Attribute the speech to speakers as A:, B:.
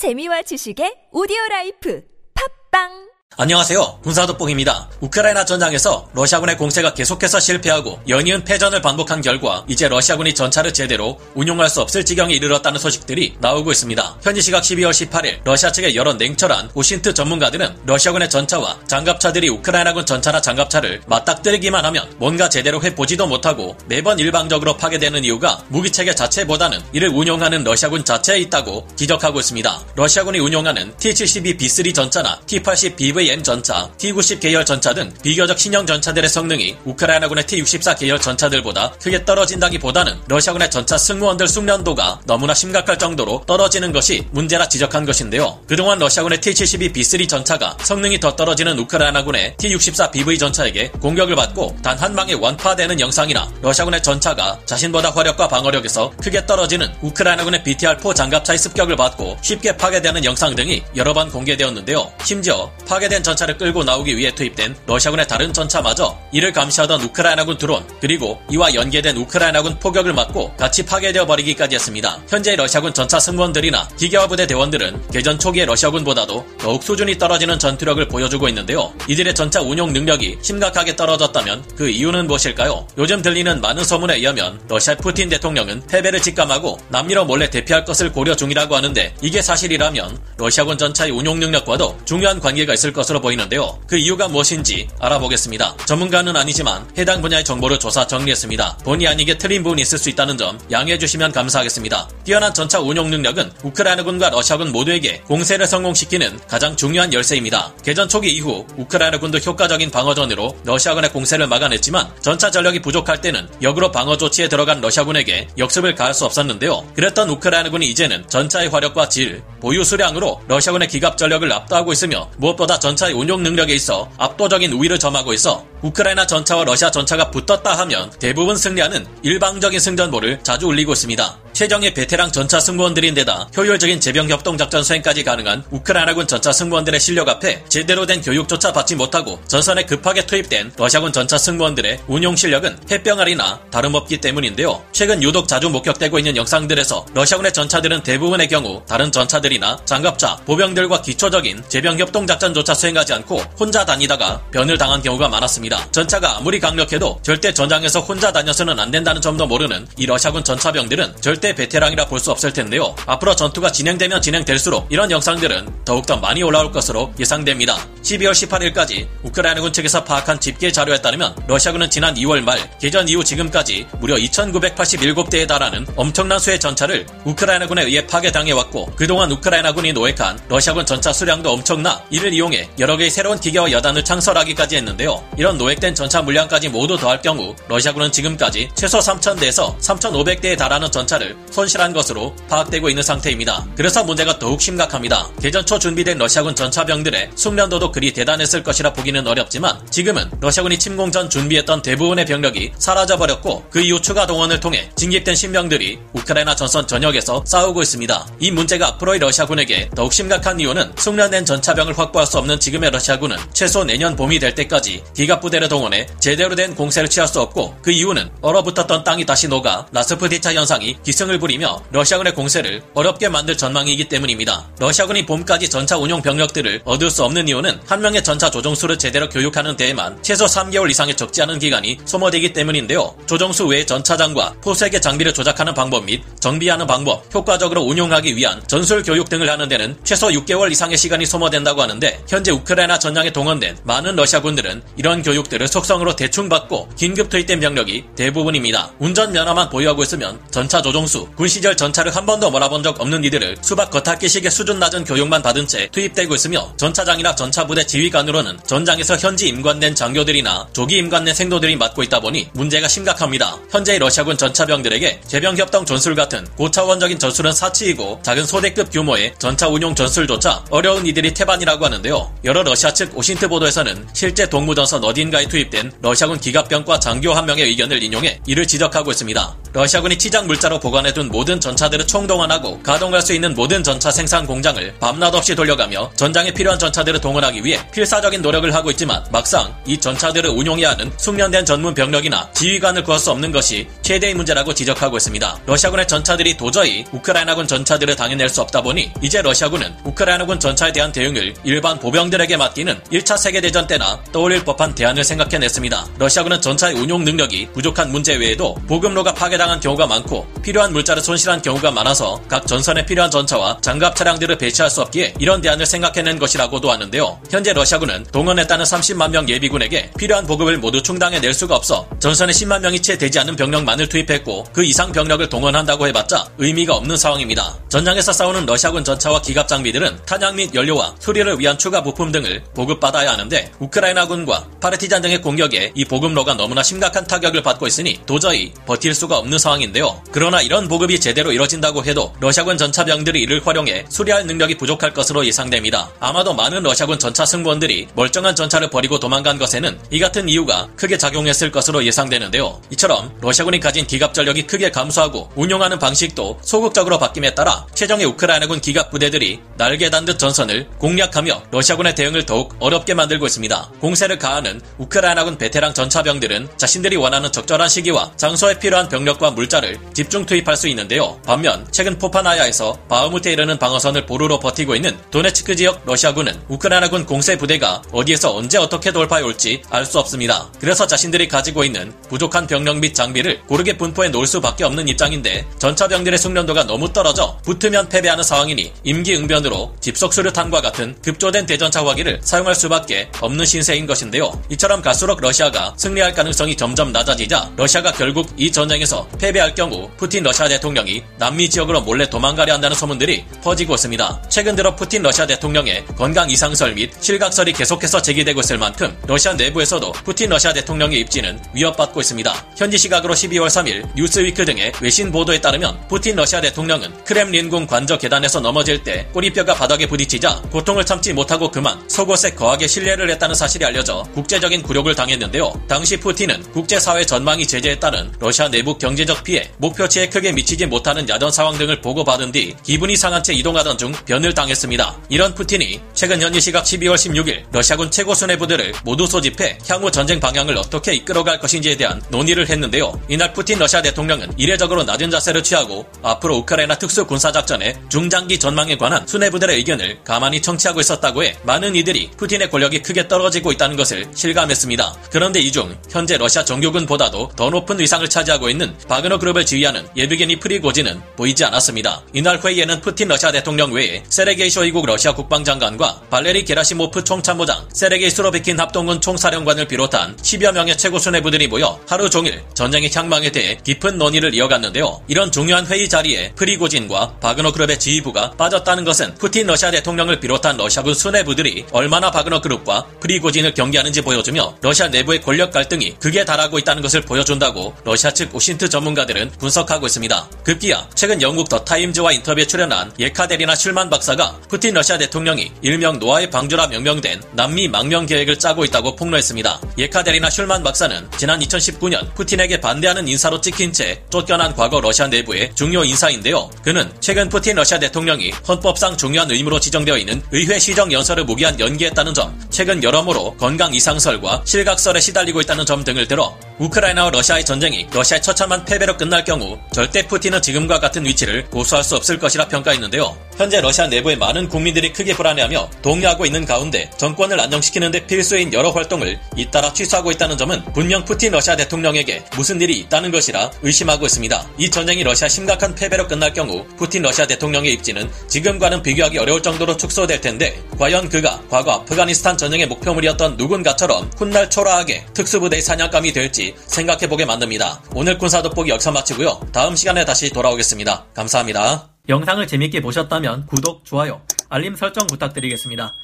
A: 재미와 지식의 오디오 라이프. 팟빵
B: 안녕하세요. 군사도뽕입니다. 우크라이나 전장에서 러시아군의 공세가 계속해서 실패하고 연이은 패전을 반복한 결과 이제 러시아군이 전차를 제대로 운용할 수 없을 지경에 이르렀다는 소식들이 나오고 있습니다. 현지 시각 12월 18일 러시아 측의 여러 냉철한 OSINT 전문가들은 러시아군의 전차와 장갑차들이 우크라이나군 전차나 장갑차를 맞닥뜨리기만 하면 뭔가 제대로 해보지도 못하고 매번 일방적으로 파괴되는 이유가 무기체계 자체보다는 이를 운용하는 러시아군 자체에 있다고 지적하고 있습니다. 러시아군이 운용하는 T-72B3 전차나 T-80BVM 전차, T-90 계열 전차 등 비교적 신형 전차들의 성능이 우크라이나군의 T-64 계열 전차들보다 크게 떨어진다기보다는 러시아군의 전차 승무원들 숙련도가 너무나 심각할 정도로 떨어지는 것이 문제라 지적한 것인데요. 그동안 러시아군의 T-72B3 전차가 성능이 더 떨어지는 우크라이나군의 T-64 BV 전차에게 공격을 받고 단 한 방에 완파되는 영상이나 러시아군의 전차가 자신보다 화력과 방어력에서 크게 떨어지는 우크라이나군의 BTR-4 장갑차의 습격을 받고 쉽게 파괴되는 영상 등이 여러 번 공개되었는데요. 심지어 파괴 파괴된 전차를 끌고 나오기 위해 투입된 러시아군의 다른 전차마저 이를 감시하던 우크라이나군 드론 그리고 이와 연계된 우크라이나군 포격을 맞고 같이 파괴되어 버리기까지 했습니다. 현재 러시아군 전차 승무원들이나 기계화 부대 대원들은 개전 초기의 러시아군보다도 더욱 수준이 떨어지는 전투력을 보여주고 있는데요. 이들의 전차 운용 능력이 심각하게 떨어졌다면 그 이유는 무엇일까요? 요즘 들리는 많은 소문에 의하면 러시아 푸틴 대통령은 패배를 직감하고 남미로 몰래 대피할 것을 고려 중이라고 하는데 이게 사실이라면 러시아군 전차의 운용 능력과도 중요한 관계가 있을 것 것으로 보이는데요. 그 이유가 무엇인지 알아보겠습니다. 전문가는 아니지만 해당 분야의 정보를 조사 정리했습니다. 본의 아니게 틀린 부분이 있을 수 있다는 점 양해해 주시면 감사하겠습니다. 뛰어난 전차 운용 능력은 우크라이나군과 러시아군 모두에게 공세를 성공시키는 가장 중요한 열쇠입니다. 개전 초기 이후 우크라이나군도 효과적인 방어전으로 러시아군의 공세를 막아냈지만 전차 전력이 부족할 때는 역으로 방어 조치에 들어간 러시아군에게 역습을 가할 수 없었는데요. 그랬던 우크라이나군이 이제는 전차의 화력과 질, 보유 수량으로 러시아군의 기갑 전력을 압도하고 있으며 무엇보다 전 차의 운용 능력에 있어 압도적인 우위를 점하고 있어 우크라이나 전차와 러시아 전차가 붙었다 하면 대부분 승리하는 일방적인 승전보를 자주 울리고 있습니다. 최정의 베테랑 전차 승무원들인데다 효율적인 제병 협동 작전 수행까지 가능한 우크라이나군 전차 승무원들의 실력 앞에 제대로 된 교육조차 받지 못하고 전선에 급하게 투입된 러시아군 전차 승무원들의 운용 실력은 햇병아리나 다름없기 때문인데요. 최근 유독 자주 목격되고 있는 영상들에서 러시아군의 전차들은 대부분의 경우 다른 전차들이나 장갑차, 보병들과 기초적인 제병 협동 작전조차 수행하지 않고 혼자 다니다가 변을 당한 경우가 많았습니다. 전차가 아무리 강력해도 절대 전장에서 혼자 다녀서는 안 된다는 점도 모르는 이 러시아군 전차병들은 절대 베테랑이라 볼 수 없을 텐데요. 앞으로 전투가 진행되면 진행될수록 이런 영상들은 더욱더 많이 올라올 것으로 예상됩니다. 12월 18일까지 우크라이나군 측에서 파악한 집계 자료에 따르면 러시아군은 지난 2월 말 개전 이후 지금까지 무려 2,987대에 달하는 엄청난 수의 전차를 우크라이나군에 의해 파괴당해왔고 그동안 우크라이나군이 노획한 러시아군 전차 수량도 엄청나 이를 이용해 여러 개의 새로운 기계와 여단을 창설하기까지 했는데요. 이런 노획된 전차 물량까지 모두 더할 경우 러시아군은 지금까지 최소 3,000대에서 3,500대에 달하는 전차를 손실한 것으로 파악되고 있는 상태입니다. 그래서 문제가 더욱 심각합니다. 개전 초 준비된 러시아군 전차병들의 숙련도도 그리 대단했을 것이라 보기는 어렵지만 지금은 러시아군이 침공 전 준비했던 대부분의 병력이 사라져버렸고 그 이후 추가 동원을 통해 징집된 신병들이 우크라이나 전선 전역에서 싸우고 있습니다. 이 문제가 앞으로의 러시아군에게 더욱 심각한 이유는 숙련된 전차병을 확보할 수 없는 지금의 러시아군은 최소 내년 봄이 될 때까지 기갑 부 대를 동원해 제대로 된 공세를 취할 수 없고 그 이유는 얼어붙었던 땅이 다시 녹아 라스푸디차 현상이 기승을 부리며 러시아군의 공세를 어렵게 만들 전망이기 때문입니다. 러시아군이 봄까지 전차 운용 병력들을 얻을 수 없는 이유는 한 명의 전차 조종수를 제대로 교육하는 데에만 최소 3개월 이상의 적지 않은 기간이 소모되기 때문인데요. 조종수 외의 전차장과 포수에게 장비를 조작하는 방법 및 정비하는 방법, 효과적으로 운용하기 위한 전술 교육 등을 하는 데는 최소 6개월 이상의 시간이 소모된다고 하는데 현재 우크라이나 전장에 동원된 많은 러시아군들은 이런 교육 들을 속성으로 대충 받고 긴급 투입된 병력이 대부분입니다. 운전 면허만 보유하고 있으면 전차 조종수 군 시절 전차를 한 번도 몰아본 적 없는 이들을 수박 겉핥기식의 수준 낮은 교육만 받은 채 투입되고 있으며 전차장이나 전차부대 지휘관으로는 전장에서 현지 임관된 장교들이나 조기 임관된 생도들이 맡고 있다 보니 문제가 심각합니다. 현재의 러시아군 전차병들에게 제병협동 전술 같은 고차원적인 전술은 사치이고 작은 소대급 규모의 전차 운용 전술조차 어려운 이들이 태반이라고 하는데요. 여러 러시아 측 OSINT 보도에서는 실제 동부전선 어딘 가에 투입된 러시아군 기갑병과 장교 한 명의 의견을 인용해 이를 지적하고 있습니다. 러시아군이 치장 물자로 보관해둔 모든 전차들을 총동원하고 가동할 수 있는 모든 전차 생산 공장을 밤낮 없이 돌려가며 전장에 필요한 전차들을 동원하기 위해 필사적인 노력을 하고 있지만 막상 이 전차들을 운용해야 하는 숙련된 전문 병력이나 지휘관을 구할 수 없는 것이 최대의 문제라고 지적하고 있습니다. 러시아군의 전차들이 도저히 우크라이나군 전차들을 당해낼 수 없다 보니 이제 러시아군은 우크라이나군 전차에 대한 대응을 일반 보병들에게 맡기는 1차 세계대전 때나 떠올릴 법한 대안을 생각해냈습니다. 러시아군은 전차의 운용 능력이 부족한 문제 외에도 보급로가 파괴당한 경우가 많고 필요한 물자를 손실한 경우가 많아서 각 전선에 필요한 전차와 장갑 차량들을 배치할 수 없기에 이런 대안을 생각해낸 것이라고도 하는데요. 현재 러시아군은 동원했다는 30만 명 예비군에게 필요한 보급을 모두 충당해낼 수가 없어 전선에 10만 명이 채 되지 않는 병력만 을 투입했고 그 이상 병력을 동원한다고 해봤자 의미가 없는 상황입니다. 전장에서 싸우는 러시아군 전차와 기갑 장비들은 탄약 및 연료와 수리를 위한 추가 부품 등을 보급받아야 하는데 우크라이나군과 파르티잔 등의 공격에 이 보급로가 너무나 심각한 타격을 받고 있으니 도저히 버틸 수가 없는 상황인데요. 그러나 이런 보급이 제대로 이뤄진다고 해도 러시아군 전차병들이 이를 활용해 수리할 능력이 부족할 것으로 예상됩니다. 아마도 많은 러시아군 전차 승무원들이 멀쩡한 전차를 버리고 도망간 것에는 이 같은 이유가 크게 작용했을 것으로 예상되는데요. 이처럼 러시아군이 가진 기갑 전력이 크게 감소하고 운용하는 방식도 소극적으로 바뀜에 따라 최정의 우크라이나군 기갑 부대들이 날개 단 듯 전선을 공략하며 러시아군의 대응을 더욱 어렵게 만들고 있습니다. 공세를 가하는 우크라이나군 베테랑 전차병들은 자신들이 원하는 적절한 시기와 장소에 필요한 병력과 물자를 집중 투입할 수 있는데요. 반면 최근 포파나야에서 바흐무트에 이르는 방어선을 보루로 버티고 있는 도네츠크 지역 러시아군은 우크라이나군 공세 부대가 어디에서 언제 어떻게 돌파해 올지 알 수 없습니다. 그래서 자신들이 가지고 있는 부족한 병력 및 장비를 고 르게 분포해 놓을 수밖에 없는 입장인데 전차병들의 숙련도가 너무 떨어져 붙으면 패배하는 상황이니 임기응변으로 집속 수류탄과 같은 급조된 대전차 화기를 사용할 수밖에 없는 신세인 것인데요. 이처럼 갈수록 러시아가 승리할 가능성이 점점 낮아지자 러시아가 결국 이 전쟁에서 패배할 경우 푸틴 러시아 대통령이 남미 지역으로 몰래 도망가려 한다는 소문들이 퍼지고 있습니다. 최근 들어 푸틴 러시아 대통령의 건강 이상설 및 실각설이 계속해서 제기되고 있을 만큼 러시아 내부에서도 푸틴 러시아 대통령의 입지는 위협받고 있습니다. 현지 시각으로 12월 3일 뉴스위크 등의 외신 보도에 따르면 푸틴 러시아 대통령은 크렘린궁 관저 계단에서 넘어질 때 꼬리뼈가 바닥에 부딪히자 고통을 참지 못하고 그만 속옷에 거하게 실례를 했다는 사실이 알려져 국제적인 굴욕을 당했는데요. 당시 푸틴은 국제사회 전방위 제재에 따른 러시아 내부 경제적 피해, 목표치에 크게 미치지 못하는 야전 상황 등을 보고받은 뒤 기분이 상한 채 이동하던 중 변을 당했습니다. 이런 푸틴이 최근 현지 시각 12월 16일 러시아군 최고 수뇌부대를 모두 소집해 향후 전쟁 방향을 어떻게 이끌어갈 것인지에 대한 논의를 했는데요. 이날 푸틴 러시아 대통령은 이례적으로 낮은 자세를 취하고 앞으로 우크라이나 특수 군사 작전의 중장기 전망에 관한 수뇌부들의 의견을 가만히 청취하고 있었다고 해 많은 이들이 푸틴의 권력이 크게 떨어지고 있다는 것을 실감했습니다. 그런데 이 중 현재 러시아 정규군보다도 더 높은 위상을 차지하고 있는 바그너 그룹을 지휘하는 예브게니 프리고진은 보이지 않았습니다. 이날 회의에는 푸틴 러시아 대통령 외에 세르게이 쇼이구 러시아 국방장관과 발레리 게라시모프 총참모장, 세르게이 수로비킨 합동군 총사령관을 비롯한 10여 명의 최고 수뇌부들이 모여 하루 종일 전쟁의 향방 에 대해 깊은 논의를 이어갔는데요. 이런 중요한 회의 자리에 프리고진과 바그너 그룹의 지휘부가 빠졌다는 것은 푸틴 러시아 대통령을 비롯한 러시아군 수뇌부들이 얼마나 바그너 그룹과 프리고진을 경계하는지 보여주며 러시아 내부의 권력 갈등이 극에 달하고 있다는 것을 보여준다고 러시아 측 OSINT 전문가들은 분석하고 있습니다. 급기야 최근 영국 더 타임즈와 인터뷰에 출연한 예카테리나 슐만 박사가 푸틴 러시아 대통령이 일명 노아의 방주라 명명된 남미 망명 계획을 짜고 있다고 폭로했습니다. 예카테리나 슐만 박사는 지난 2019년 푸틴에게 반대하는 인사로 찍힌 채 쫓겨난 과거 러시아 내부의 중요 인사인데요. 그는 최근 푸틴 러시아 대통령이 헌법상 중요한 의무로 지정되어 있는 의회 시정 연설을 무기한 연기했다는 점, 최근 여러모로 건강 이상설과 실각설에 시달리고 있다는 점 등을 들어 우크라이나와 러시아의 전쟁이 러시아의 처참한 패배로 끝날 경우 절대 푸틴은 지금과 같은 위치를 고수할 수 없을 것이라 평가했는데요. 현재 러시아 내부의 많은 국민들이 크게 불안해하며 동요하고 있는 가운데 정권을 안정시키는 데 필수인 여러 활동을 잇따라 취소하고 있다는 점은 분명 푸틴 러시아 대통령에게 무슨 일이 있다 는 것이라 의심하고 있습니다. 이 전쟁이 러시아 심각한 패배로 끝날 경우 푸틴 러시아 대통령의 입지는 지금과는 비교하기 어려울 정도로 축소될 텐데 과연 그가 과거 아프가니스탄 전쟁의 목표물이었던 누군가처럼 훗날 초라하게 특수부대의 사냥감이 될지 생각해보게 만듭니다. 오늘 군사 돋보기 여기서 마치고요. 다음 시간에 다시 돌아오겠습니다. 감사합니다.
C: 영상을 재밌게 보셨다면 구독, 좋아요, 알림 설정 부탁드리겠습니다.